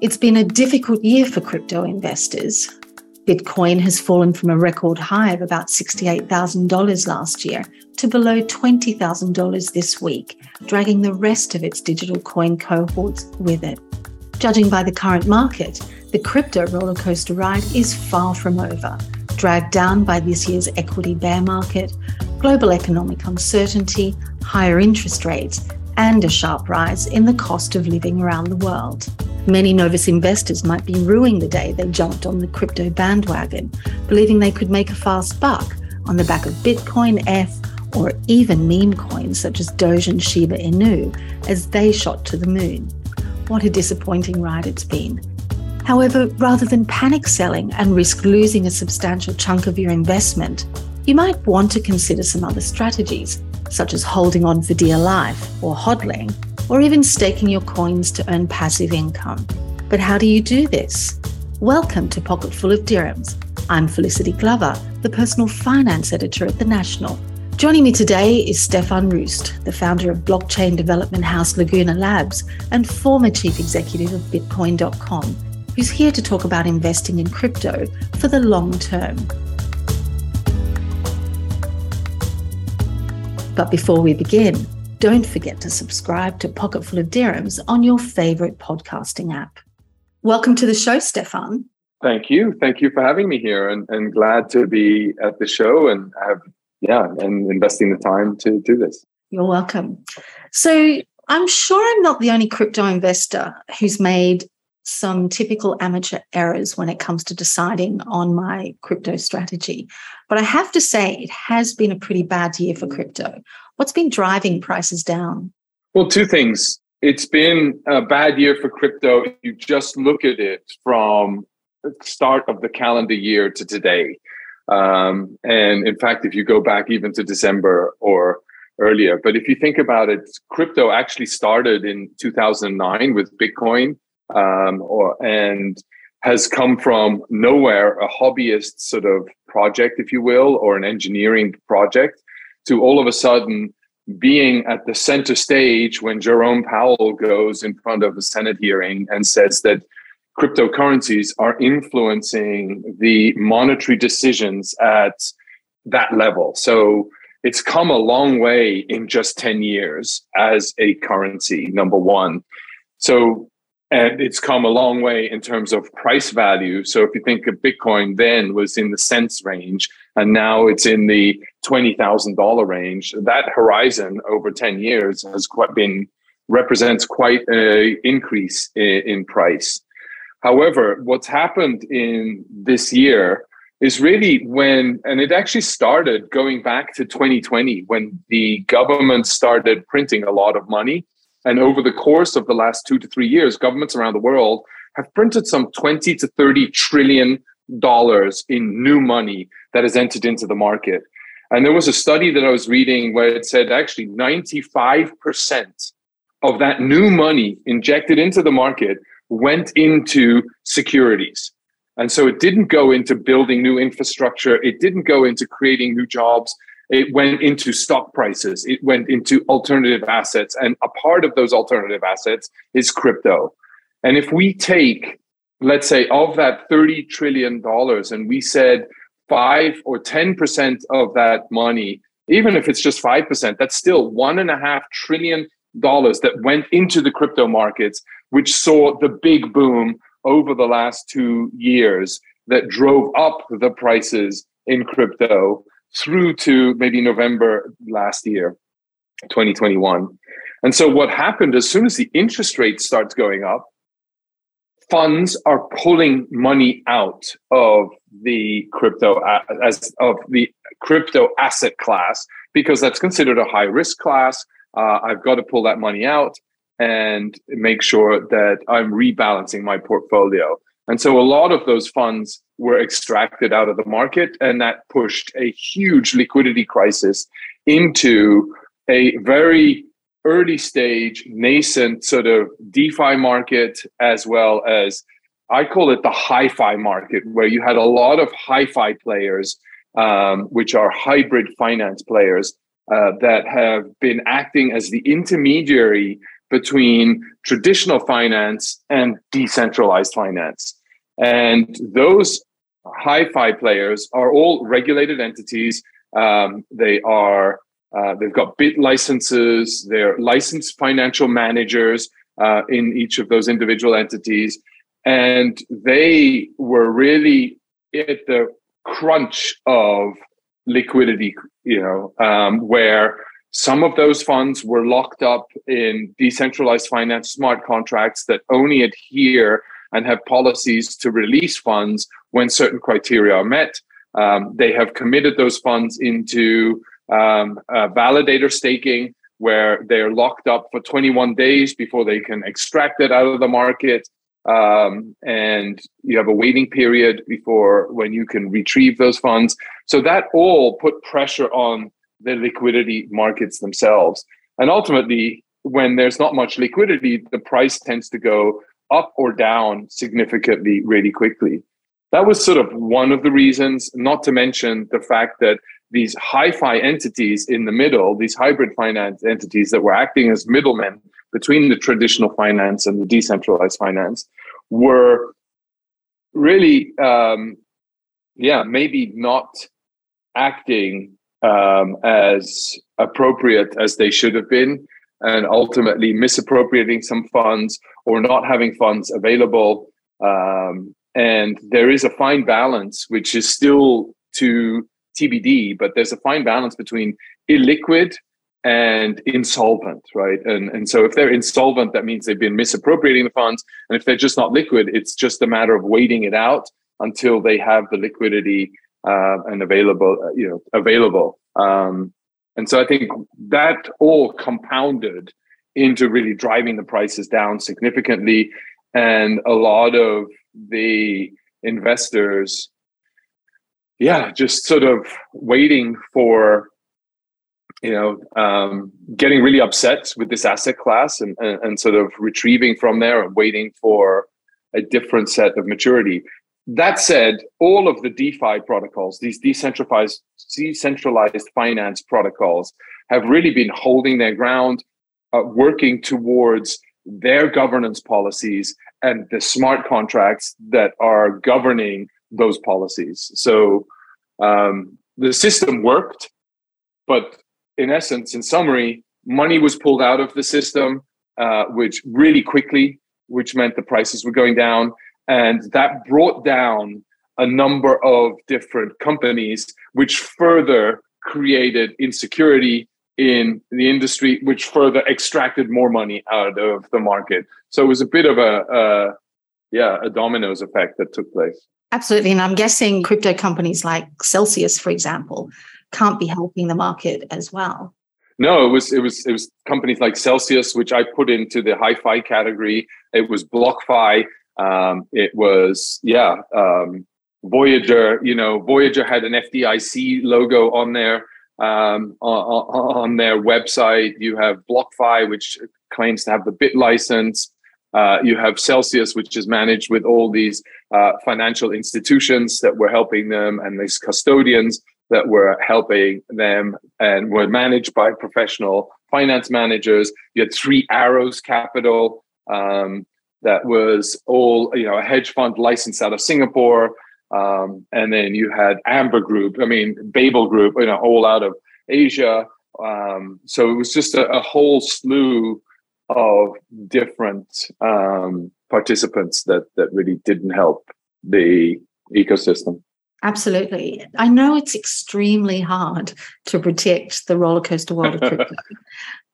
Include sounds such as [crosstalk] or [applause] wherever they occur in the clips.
It's been a difficult year for crypto investors. Bitcoin has fallen from a record high of about $68,000 last year to below $20,000 this week, dragging the rest of its digital coin cohorts with it. Judging by the current market, the crypto rollercoaster ride is far from over, dragged down by this year's equity bear market, global economic uncertainty, higher interest rates, and a sharp rise in the cost of living around the world. Many novice investors might be ruining the day they jumped on the crypto bandwagon, believing they could make a fast buck on the back of Bitcoin, F, or even meme coins such as Doge and Shiba Inu as they shot to the moon. What a disappointing ride it's been. However, rather than panic selling and risk losing a substantial chunk of your investment, you might want to consider some other strategies, such as holding on for dear life or hodling or even staking your coins to earn passive income. But how do you do this? Welcome to Pocketful of Dirhams. I'm Felicity Glover, the personal finance editor at The National. Joining me today is Stefan Rust, the founder of blockchain development house Laguna Labs and former chief executive of Bitcoin.com, who's here to talk about investing in crypto for the long term. But before we begin, don't forget to subscribe to Pocketful of Dirhams on your favorite podcasting app. Welcome to the show, Stefan. Thank you. Thank you for having me here and, and glad to be at the show and have, yeah, and investing the time to do this. You're welcome. So I'm sure I'm not the only crypto investor who's made some typical amateur errors when it comes to deciding on my crypto strategy. But I have to say, it has been a pretty bad year for crypto. What's been driving prices down? Well, two things. It's been a bad year for crypto. If You just look at it from the start of the calendar year to today. Um, and in fact, if you go back even to December or earlier, but if you think about it, crypto actually started in 2009 with Bitcoin, um, or and has come from nowhere, a hobbyist sort of project, if you will, or an engineering project, to all of a sudden being at the center stage when Jerome Powell goes in front of a Senate hearing and says that cryptocurrencies are influencing the monetary decisions at that level. So it's come a long way in just 10 years as a currency, number one. So and it's come a long way in terms of price value. So if you think of Bitcoin then was in the cents range, and now it's in the twenty thousand dollar range. That horizon over ten years has quite been represents quite an increase in, in price. However, what's happened in this year is really when, and it actually started going back to 2020 when the government started printing a lot of money and over the course of the last two to three years, governments around the world have printed some 20 to 30 trillion dollars in new money that has entered into the market. And there was a study that I was reading where it said actually 95% of that new money injected into the market went into securities. And so it didn't go into building new infrastructure, it didn't go into creating new jobs, it went into stock prices, it went into alternative assets. And a part of those alternative assets is crypto. And if we take, let's say, of that $30 trillion, and we said five or 10% of that money, even if it's just 5%, that's still one and a half trillion dollars that went into the crypto markets, which saw the big boom over the last two years that drove up the prices in crypto through to maybe November last year, 2021. And so what happened as soon as the interest rate starts going up, funds are pulling money out of the crypto as of the crypto asset class because that's considered a high risk class. Uh, I've got to pull that money out and make sure that I'm rebalancing my portfolio. And so a lot of those funds were extracted out of the market, and that pushed a huge liquidity crisis into a very early stage, nascent sort of DeFi market, as well as I call it the hi fi market, where you had a lot of hi fi players, um, which are hybrid finance players, uh, that have been acting as the intermediary between traditional finance and decentralized finance. And those hi fi players are all regulated entities. Um, they are uh, they've got BitLicenses. They're licensed financial managers uh, in each of those individual entities, and they were really at the crunch of liquidity. You know, um, where some of those funds were locked up in decentralized finance smart contracts that only adhere and have policies to release funds when certain criteria are met. Um, they have committed those funds into um, uh, validator staking, where they're locked up for 21 days before they can extract it out of the market. Um, and you have a waiting period before when you can retrieve those funds. So that all put pressure on the liquidity markets themselves. And ultimately, when there's not much liquidity, the price tends to go up or down significantly really quickly. That was sort of one of the reasons, not to mention the fact that these hi-fi entities in the middle, these hybrid finance entities that were acting as middlemen between the traditional finance and the decentralized finance, were really, um, yeah, maybe not acting um, as appropriate as they should have been, and ultimately misappropriating some funds or not having funds available. Um, and there is a fine balance, which is still to TBD, but there's a fine balance between illiquid and insolvent, right? And and so if they're insolvent, that means they've been misappropriating the funds, and if they're just not liquid, it's just a matter of waiting it out until they have the liquidity uh, and available, you know, available. Um, and so I think that all compounded into really driving the prices down significantly, and a lot of the investors yeah, just sort of waiting for, you know, um, getting really upset with this asset class and, and, and sort of retrieving from there and waiting for a different set of maturity. That said, all of the DeFi protocols, these decentralized decentralized finance protocols, have really been holding their ground, uh, working towards their governance policies and the smart contracts that are governing those policies. So um, the system worked, but in essence, in summary, money was pulled out of the system, uh, which really quickly, which meant the prices were going down, and that brought down a number of different companies, which further created insecurity in the industry, which further extracted more money out of the market. So it was a bit of a, yeah, a dominoes effect that took place. Absolutely. And I'm guessing crypto companies like Celsius, for example, can't be helping the market as well. No, it was it was it was companies like Celsius, which I put into the hi-fi category. It was BlockFi. Um, it was yeah, um, Voyager. You know, Voyager had an FDIC logo on there um, on, on, their website. You have BlockFi, which claims to have the BitLicense. Uh, you have Celsius, which is managed with all these uh, financial institutions that were helping them and these custodians that were helping them and were managed by professional finance managers. You had Three Arrows Capital um, that was all, you know, a hedge fund licensed out of Singapore. Um, and then you had Amber Group, I mean, Babel Group, you know, all out of Asia. Um, so it was just a, a whole slew of different um, participants that that really didn't help the ecosystem. Absolutely. I know it's extremely hard to protect the roller coaster world of [laughs] crypto.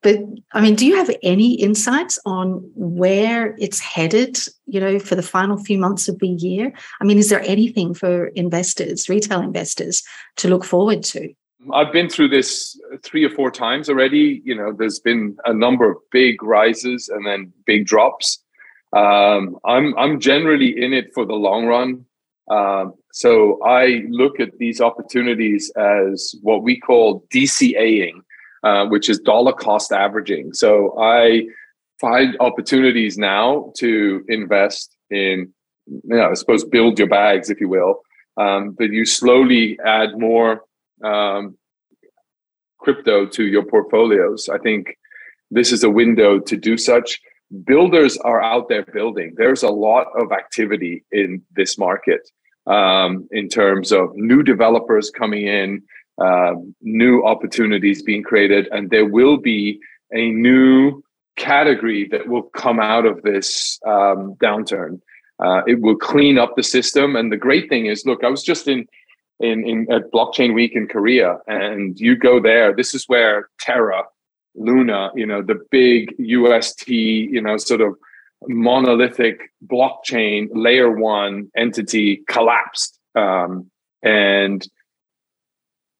But I mean, do you have any insights on where it's headed, you know, for the final few months of the year? I mean, is there anything for investors, retail investors, to look forward to? I've been through this three or four times already. You know, there's been a number of big rises and then big drops. Um, I'm I'm generally in it for the long run. Um, so I look at these opportunities as what we call DCAing, uh, which is dollar cost averaging. So I find opportunities now to invest in, you know, I suppose, build your bags, if you will. Um, but you slowly add more um, crypto to your portfolios. I think this is a window to do such. Builders are out there building. There's a lot of activity in this market um, in terms of new developers coming in, uh, new opportunities being created, and there will be a new category that will come out of this um, downturn. Uh, it will clean up the system, and the great thing is, look, I was just in in, in at blockchain week in korea. And you go there. This is where terra luna you know the big ust you know sort of monolithic blockchain layer one entity collapsed. Um, and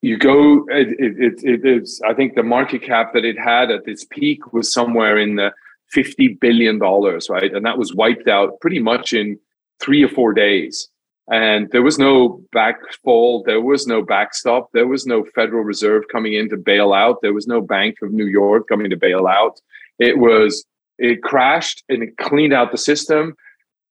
you go it, it, it is i think the market cap that it had at its peak was somewhere in the 50 billion dollars right? And that was wiped out pretty much in three or four days. And there was no backfall there was no backstop there was no federal reserve coming in to bail out there was no bank of new york coming to bail out. It was it crashed and it cleaned out the system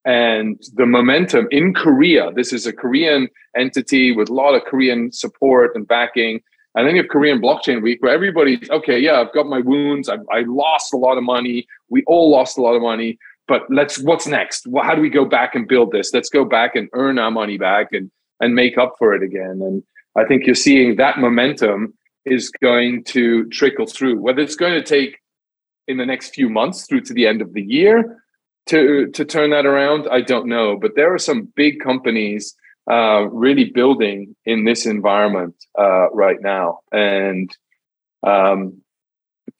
and the momentum in korea this is a korean entity with a lot of korean support and backing. And then you have korean blockchain week where everybody's okay yeah i've got my wounds. I, I lost a lot of money. We all lost a lot of money. But let's what's next? Well, how do we go back and build this? Let's go back and earn our money back and and make up for it again. And i think you're seeing that momentum is going to trickle through. Whether it's going to take in the next few months through to the end of the year to to turn that around? I don't know but there are some big companies uh, really building in this environment uh, right now. And um,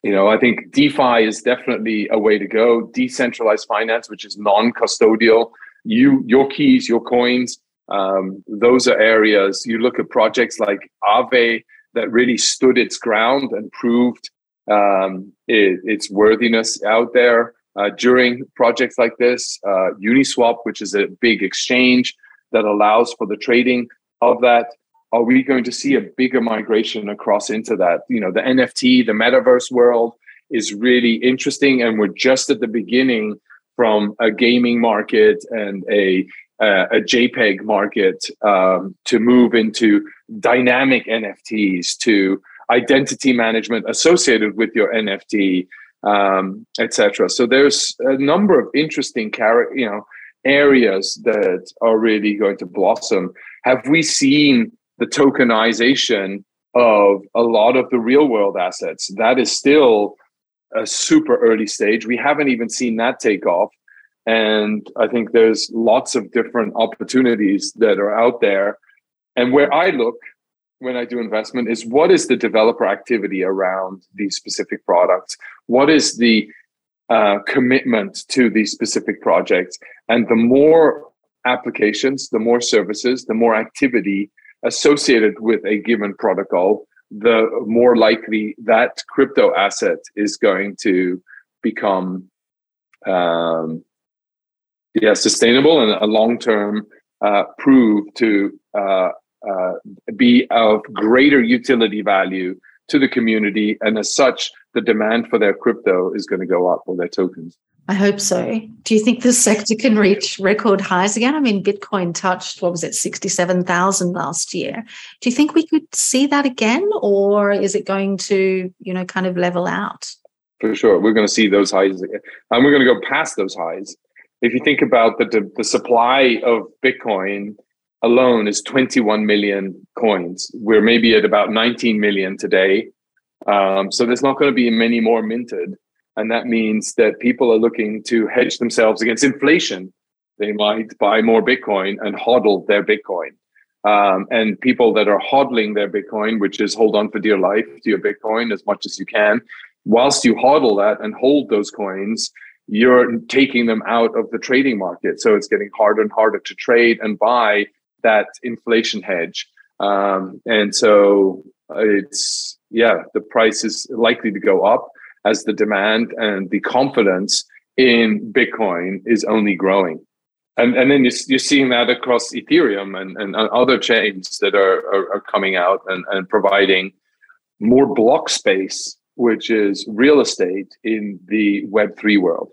you know i think defi is definitely a way to go. Decentralized finance which is non-custodial you your keys your coins um, those are areas. You look at projects like Aave that really stood its ground and proved um, it, its worthiness out there uh, during projects like this uh, uniswap which is a big exchange that allows for the trading of that are we going to see a bigger migration across into that? You know, the NFT, the metaverse world is really interesting, and we're just at the beginning from a gaming market and a uh, a JPEG market um, to move into dynamic NFTs to identity management associated with your NFT, um, etc. So there's a number of interesting you know areas that are really going to blossom. Have we seen the tokenization of a lot of the real world assets. That is still a super early stage. We haven't even seen that take off. And I think there's lots of different opportunities that are out there. And where I look when I do investment is what is the developer activity around these specific products? What is the uh, commitment to these specific projects? And the more applications, the more services, the more activity associated with a given protocol, the more likely that crypto asset is going to become um, yeah sustainable and a long term uh, prove to uh, uh, be of greater utility value to the community, and as such, the demand for their crypto is going to go up or their tokens. I hope so. Do you think the sector can reach record highs again? I mean, Bitcoin touched, what was it, 67,000 last year. Do you think we could see that again, or is it going to, you know, kind of level out? For sure. We're going to see those highs again. And we're going to go past those highs. If you think about the, the, the supply of Bitcoin alone is 21 million coins. We're maybe at about 19 million today. Um, so there's not going to be many more minted. And that means that people are looking to hedge themselves against inflation. They might buy more Bitcoin and hodl their Bitcoin. Um, and people that are hodling their Bitcoin, which is hold on for dear life to your Bitcoin as much as you can, whilst you hodl that and hold those coins, you're taking them out of the trading market. So it's getting harder and harder to trade and buy that inflation hedge. Um, and so it's, yeah, the price is likely to go up as the demand and the confidence in Bitcoin is only growing. And, and then you're, you're seeing that across Ethereum and, and other chains that are, are, are coming out and, and providing more block space, which is real estate in the Web3 world.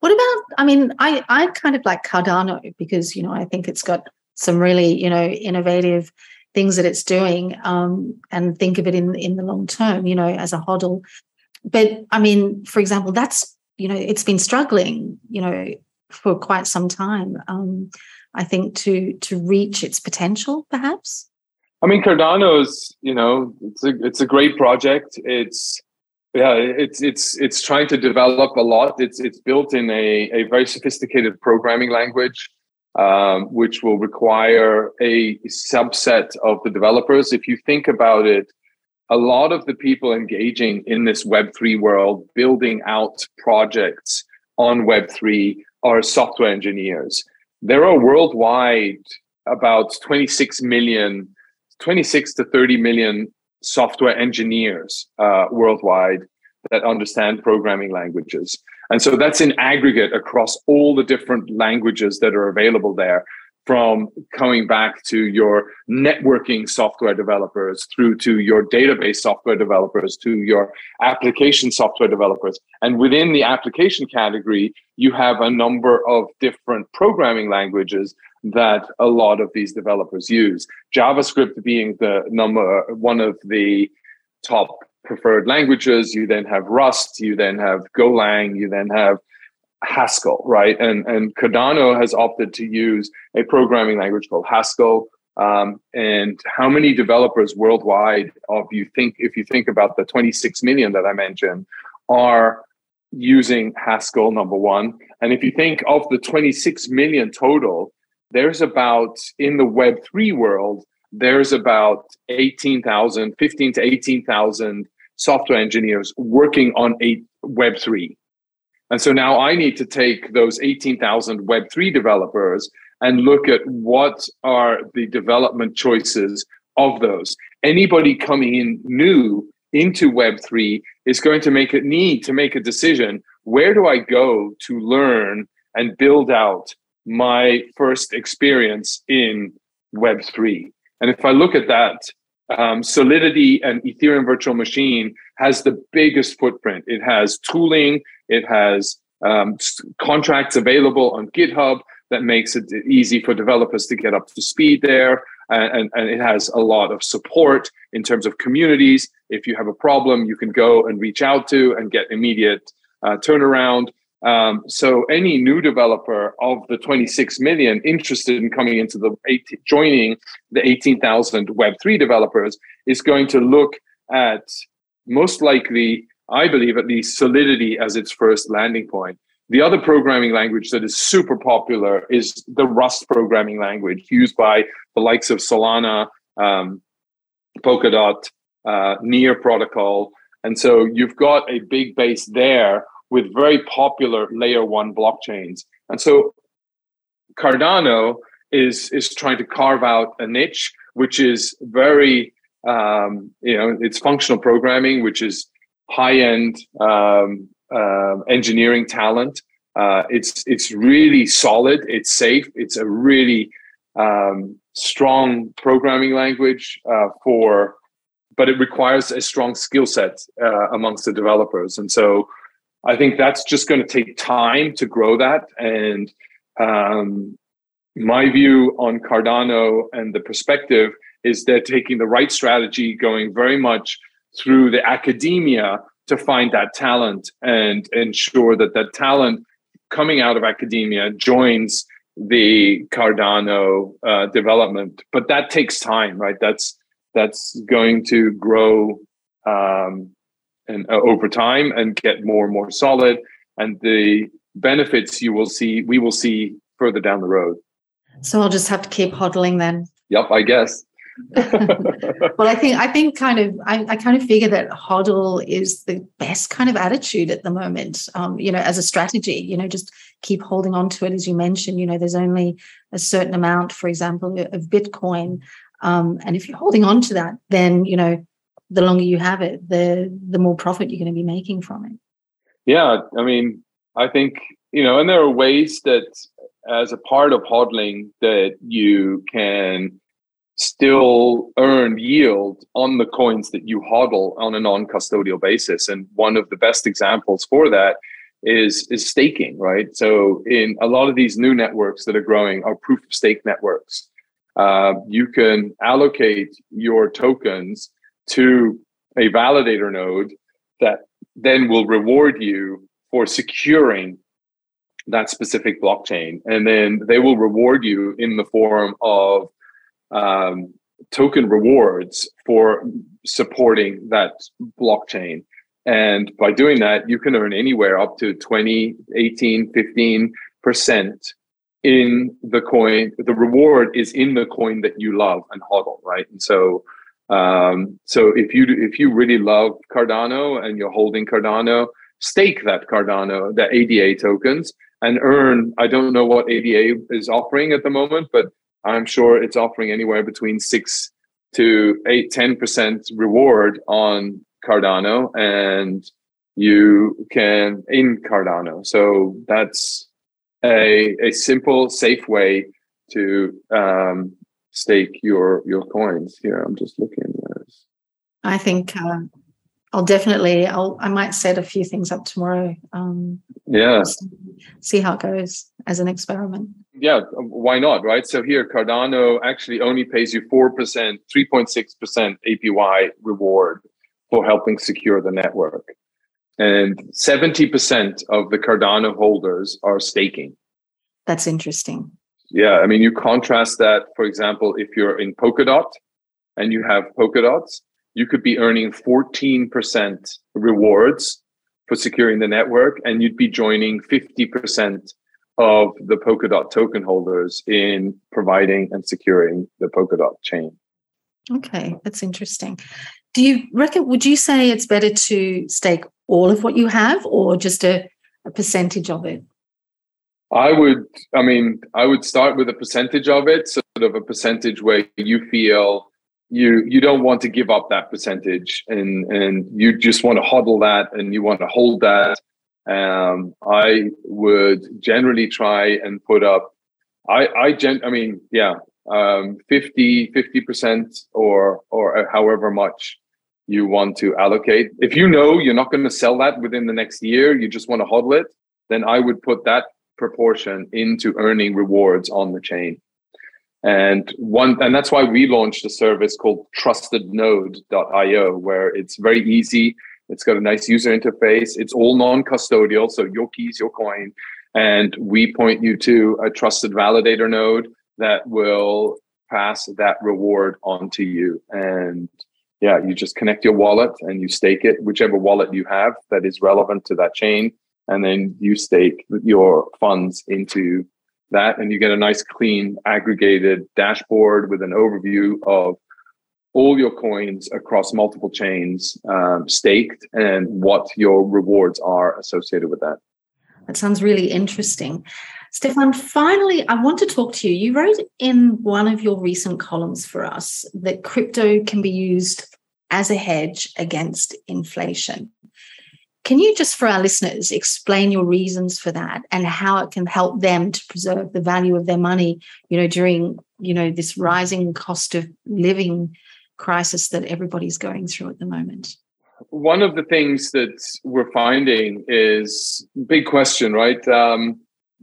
What about, I mean, I, I kind of like Cardano because, you know, I think it's got some really, you know, innovative things that it's doing um, and think of it in, in the long term, you know, as a hodl but I mean, for example, that's you know it's been struggling, you know, for quite some time. Um, I think to to reach its potential, perhaps. I mean, Cardano's, you know, it's a it's a great project. It's yeah, it's it's it's trying to develop a lot. It's it's built in a, a very sophisticated programming language, um, which will require a subset of the developers. If you think about it, a lot of the people engaging in this Web3 world, building out projects on Web3 are software engineers. There are worldwide about 26 million, 26 to 30 million software engineers uh, worldwide that understand programming languages. And so that's in aggregate across all the different languages that are available there from coming back to your networking software developers through to your database software developers to your application software developers. And within the application category you have a number of different programming languages that a lot of these developers use. Javascript being the number one of the top preferred languages you then have rust you then have golang you then have Haskell, right? And and Cardano has opted to use a programming language called Haskell. Um, and how many developers worldwide of you think if you think about the 26 million that I mentioned are using Haskell number one. And if you think of the 26 million total, there's about in the Web3 world, there's about 18,000, 15 to 18,000 software engineers working on a Web3. And so now I need to take those 18,000 Web3 developers and look at what are the development choices of those. Anybody coming in new into Web3 is going to make it need to make a decision. Where do I go to learn and build out my first experience in Web3? And if I look at that, um, Solidity and Ethereum Virtual Machine has the biggest footprint. It has tooling, it has um, contracts available on GitHub that makes it easy for developers to get up to speed there. And, and, it has a lot of support in terms of communities. If you have a problem, you can go and reach out to and get immediate uh, turnaround. Um, so any new developer of the 26 million interested in coming into the 18, joining the 18,000 Web3 developers is going to look at most likely, I believe, at least Solidity as its first landing point. The other programming language that is super popular is the Rust programming language used by the likes of Solana, um, Polkadot, uh, Near Protocol. And so you've got a big base there with very popular layer one blockchains. And so Cardano is, is trying to carve out a niche, which is very um, you know, it's functional programming, which is high end um, uh, engineering talent. Uh, it's it's really solid. It's safe. It's a really um, strong programming language uh, for, but it requires a strong skill set uh, amongst the developers. And so, I think that's just going to take time to grow that. And um, my view on Cardano and the perspective is they're taking the right strategy, going very much through the academia to find that talent and ensure that that talent coming out of academia joins the Cardano uh, development. But that takes time, right? That's that's going to grow um, and uh, over time and get more and more solid. And the benefits you will see, we will see further down the road. So I'll just have to keep hodling then. Yep, I guess. [laughs] well, I think I think kind of I, I, kind of figure that hodl is the best kind of attitude at the moment. Um, you know, as a strategy, you know, just keep holding on to it, as you mentioned. You know, there's only a certain amount, for example, of Bitcoin, um, and if you're holding on to that, then you know, the longer you have it, the the more profit you're going to be making from it. Yeah, I mean, I think you know, and there are ways that, as a part of hodling, that you can still earn yield on the coins that you hodl on a non-custodial basis. And one of the best examples for that is is staking, right? So in a lot of these new networks that are growing are proof of stake networks. Uh, you can allocate your tokens to a validator node that then will reward you for securing that specific blockchain. And then they will reward you in the form of um, token rewards for supporting that blockchain. And by doing that, you can earn anywhere up to 20, 18, 15% in the coin. The reward is in the coin that you love and hodl, right? And so um, so if you if you really love Cardano and you're holding Cardano, stake that Cardano, the ADA tokens, and earn. I don't know what ADA is offering at the moment, but I'm sure it's offering anywhere between six to eight, 10% reward on Cardano, and you can in Cardano. So that's a, a simple, safe way to um, stake your your coins. Here, I'm just looking. at this I think uh, I'll definitely. I'll. I might set a few things up tomorrow. Um, yeah. See how it goes as an experiment. Yeah, why not? Right. So here, Cardano actually only pays you four percent, three point six percent APY reward for helping secure the network, and seventy percent of the Cardano holders are staking. That's interesting. Yeah, I mean, you contrast that, for example, if you're in Polkadot and you have Polkadots, you could be earning 14% rewards for securing the network, and you'd be joining 50% of the Polkadot token holders in providing and securing the Polkadot chain. Okay, that's interesting. Do you reckon, would you say it's better to stake all of what you have or just a, a percentage of it? I would, I mean, I would start with a percentage of it, sort of a percentage where you feel you you don't want to give up that percentage, and and you just want to hodl that, and you want to hold that. Um, I would generally try and put up. I I gen. I mean, yeah, um, 50 percent or or however much you want to allocate. If you know you're not going to sell that within the next year, you just want to hodl it, then I would put that proportion into earning rewards on the chain. And one, and that's why we launched a service called trustednode.io, where it's very easy. It's got a nice user interface. It's all non-custodial, so your keys, your coin, and we point you to a trusted validator node that will pass that reward onto you. And yeah, you just connect your wallet and you stake it, whichever wallet you have that is relevant to that chain, and then you stake your funds into that and you get a nice clean aggregated dashboard with an overview of all your coins across multiple chains um, staked and what your rewards are associated with that. That sounds really interesting. Stefan finally i want to talk to you. You wrote in one of your recent columns for us that crypto can be used as a hedge against inflation can you just, for our listeners, explain your reasons for that and how it can help them to preserve the value of their money, you know, during, you know, this rising cost of living crisis that everybody's going through at the moment? One of the things that we're finding is big question, right? Um,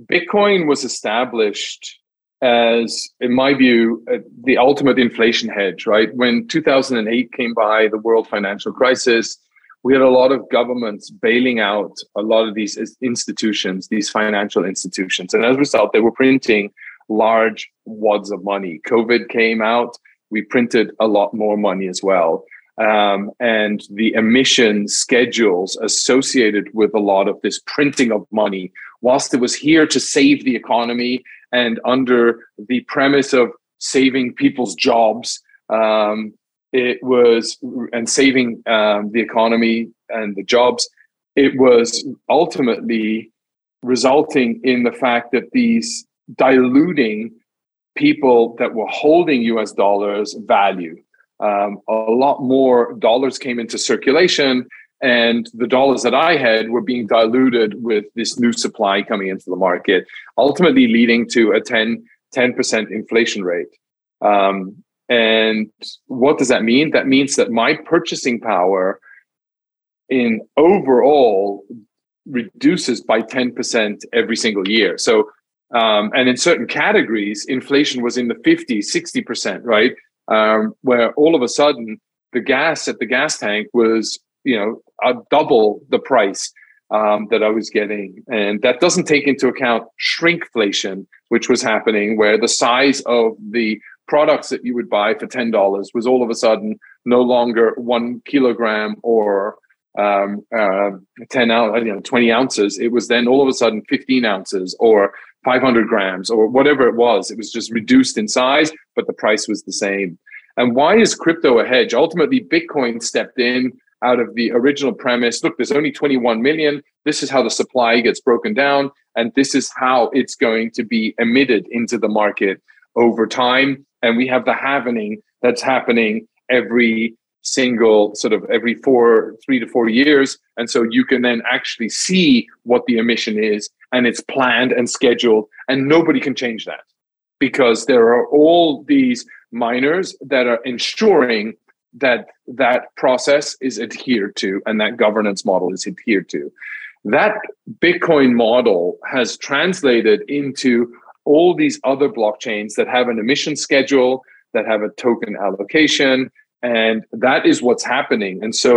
Bitcoin was established as, in my view, uh, the ultimate inflation hedge, right? When 2008 came by, the world financial crisis, we had a lot of governments bailing out a lot of these institutions, these financial institutions. And as a result, they were printing large wads of money. COVID came out, we printed a lot more money as well. Um, and the emission schedules associated with a lot of this printing of money, whilst it was here to save the economy and under the premise of saving people's jobs, um, it was and saving um, the economy and the jobs it was ultimately resulting in the fact that these diluting people that were holding us dollars value. Um, a lot more dollars came into circulation and the dollars that i had were being diluted with this new supply coming into the market ultimately leading to a 10 10% inflation rate. Um, and what does that mean? That means that my purchasing power in overall reduces by 10% every single year. So, um, and in certain categories, inflation was in the 50, 60%, right? Um, where all of a sudden the gas at the gas tank was, you know, uh, double the price um, that I was getting. And that doesn't take into account shrinkflation, which was happening, where the size of the products that you would buy for $10 was all of a sudden no longer one kilogram or um, uh, 10 ounce, you know, 20 ounces. It was then all of a sudden 15 ounces or 500 grams or whatever it was. It was just reduced in size, but the price was the same. And why is crypto a hedge? Ultimately, Bitcoin stepped in out of the original premise look, there's only 21 million. This is how the supply gets broken down. And this is how it's going to be emitted into the market over time. And we have the halvening that's happening every single sort of every four, three to four years. And so you can then actually see what the emission is and it's planned and scheduled, and nobody can change that because there are all these miners that are ensuring that that process is adhered to and that governance model is adhered to. That Bitcoin model has translated into all these other blockchains that have an emission schedule, that have a token allocation, and that is what's happening. And so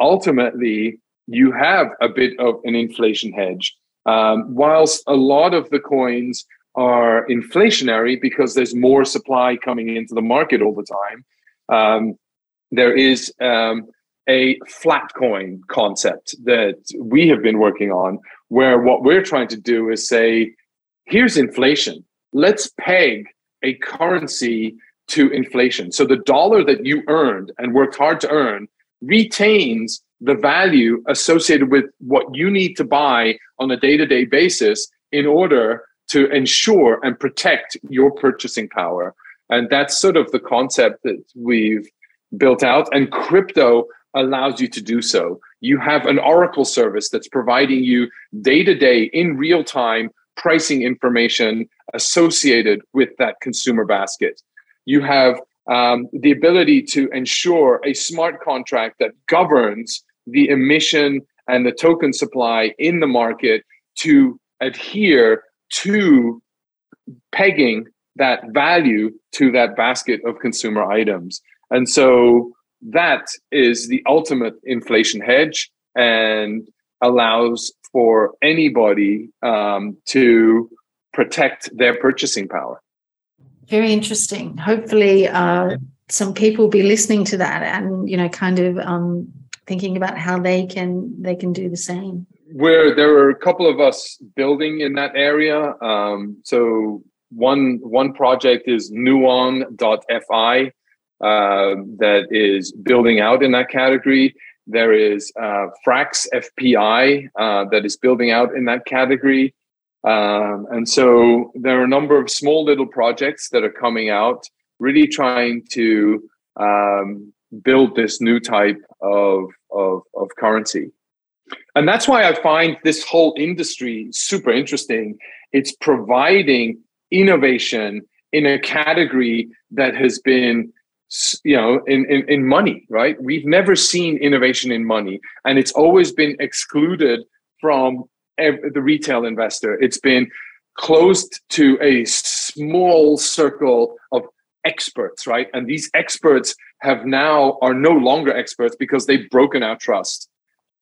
ultimately, you have a bit of an inflation hedge. Um, whilst a lot of the coins are inflationary because there's more supply coming into the market all the time, um, there is um, a flat coin concept that we have been working on, where what we're trying to do is say, here's inflation. Let's peg a currency to inflation. So the dollar that you earned and worked hard to earn retains the value associated with what you need to buy on a day to day basis in order to ensure and protect your purchasing power. And that's sort of the concept that we've built out. And crypto allows you to do so. You have an Oracle service that's providing you day to day in real time pricing information associated with that consumer basket you have um, the ability to ensure a smart contract that governs the emission and the token supply in the market to adhere to pegging that value to that basket of consumer items. And so that is the ultimate inflation hedge and allows for anybody um, to protect their purchasing power. Very interesting. Hopefully, uh, some people will be listening to that and you know, kind of um, thinking about how they can they can do the same. Where there are a couple of us building in that area. Um, so one one project is Nuon.fi uh, that is building out in that category. There is uh, Frax FPI uh, that is building out in that category. Um, and so there are a number of small little projects that are coming out, really trying to um, build this new type of, of, of currency. And that's why I find this whole industry super interesting. It's providing innovation in a category that has been you know in, in, in money right we've never seen innovation in money and it's always been excluded from the retail investor. It's been closed to a small circle of experts, right? And these experts have now are no longer experts because they've broken our trust.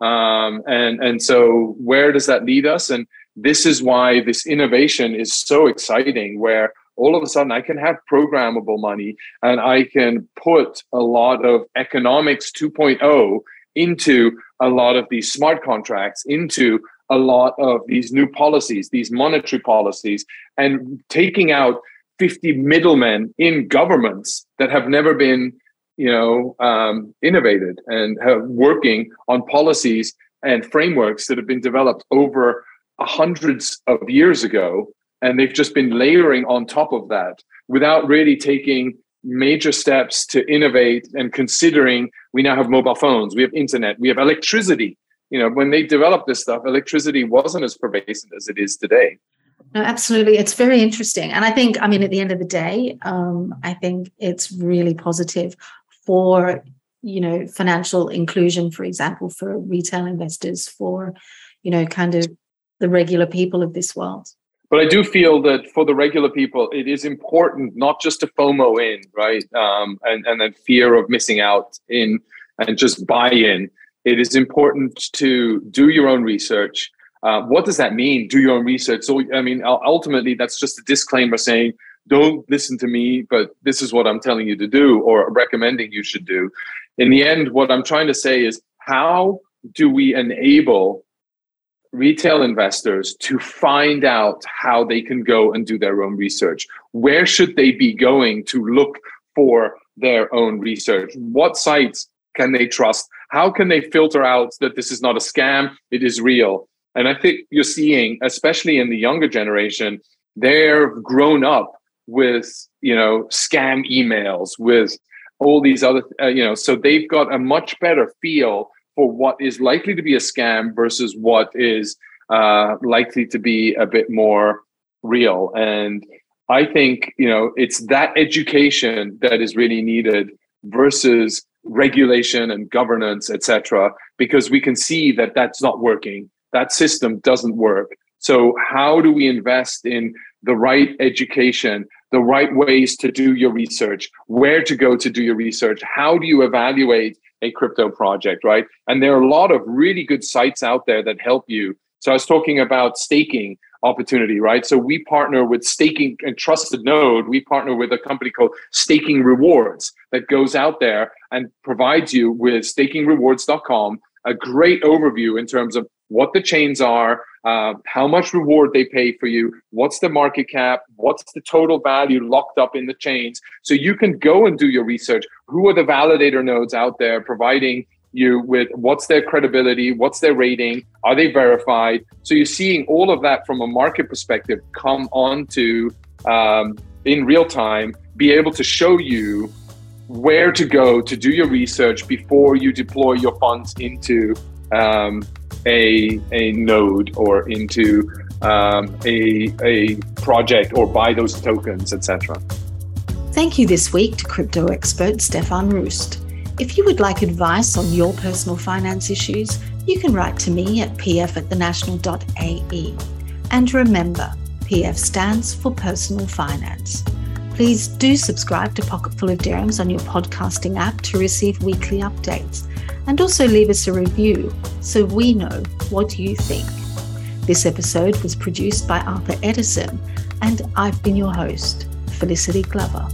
Um, and and so where does that lead us? And this is why this innovation is so exciting. Where all of a sudden I can have programmable money and I can put a lot of economics 2.0 into a lot of these smart contracts, into a lot of these new policies, these monetary policies, and taking out 50 middlemen in governments that have never been, you know, um, innovated and have working on policies and frameworks that have been developed over hundreds of years ago, and they've just been layering on top of that without really taking major steps to innovate and considering we now have mobile phones, we have internet, we have electricity you know, when they developed this stuff, electricity wasn't as pervasive as it is today. No, absolutely. It's very interesting. And I think, I mean, at the end of the day, um, I think it's really positive for, you know, financial inclusion, for example, for retail investors, for, you know, kind of the regular people of this world. But I do feel that for the regular people, it is important not just to FOMO in, right? Um, and, and then fear of missing out in and just buy in it is important to do your own research. Uh, what does that mean? Do your own research. So, I mean, ultimately, that's just a disclaimer saying, don't listen to me, but this is what I'm telling you to do or recommending you should do. In the end, what I'm trying to say is, how do we enable retail investors to find out how they can go and do their own research? Where should they be going to look for their own research? What sites can they trust? How can they filter out that this is not a scam, it is real? And I think you're seeing, especially in the younger generation, they're grown up with, you know, scam emails, with all these other, uh, you know, so they've got a much better feel for what is likely to be a scam versus what is uh, likely to be a bit more real. And I think, you know, it's that education that is really needed versus regulation and governance, etc., because we can see that that's not working. That system doesn't work. So, how do we invest in the right education, the right ways to do your research, where to go to do your research? How do you evaluate a crypto project, right? And there are a lot of really good sites out there that help you. So, I was talking about staking opportunity, right? So we partner with staking and trusted node. We partner with a company called Staking Rewards that goes out there and provides you with stakingrewards.com a great overview in terms of what the chains are, uh, how much reward they pay for you, what's the market cap, what's the total value locked up in the chains. So you can go and do your research. Who are the validator nodes out there providing you with what's their credibility, what's their rating, are they verified? So you're seeing all of that from a market perspective come onto um, in real time, be able to show you where to go to do your research before you deploy your funds into um, a, a node or into um, a, a project or buy those tokens, etc. Thank you this week to crypto expert Stefan Rust. If you would like advice on your personal finance issues, you can write to me at pf at the thenational.ae. And remember, PF stands for personal finance. Please do subscribe to Pocketful of Dirhams on your podcasting app to receive weekly updates. And also leave us a review so we know what you think. This episode was produced by Arthur Edison, and I've been your host, Felicity Glover.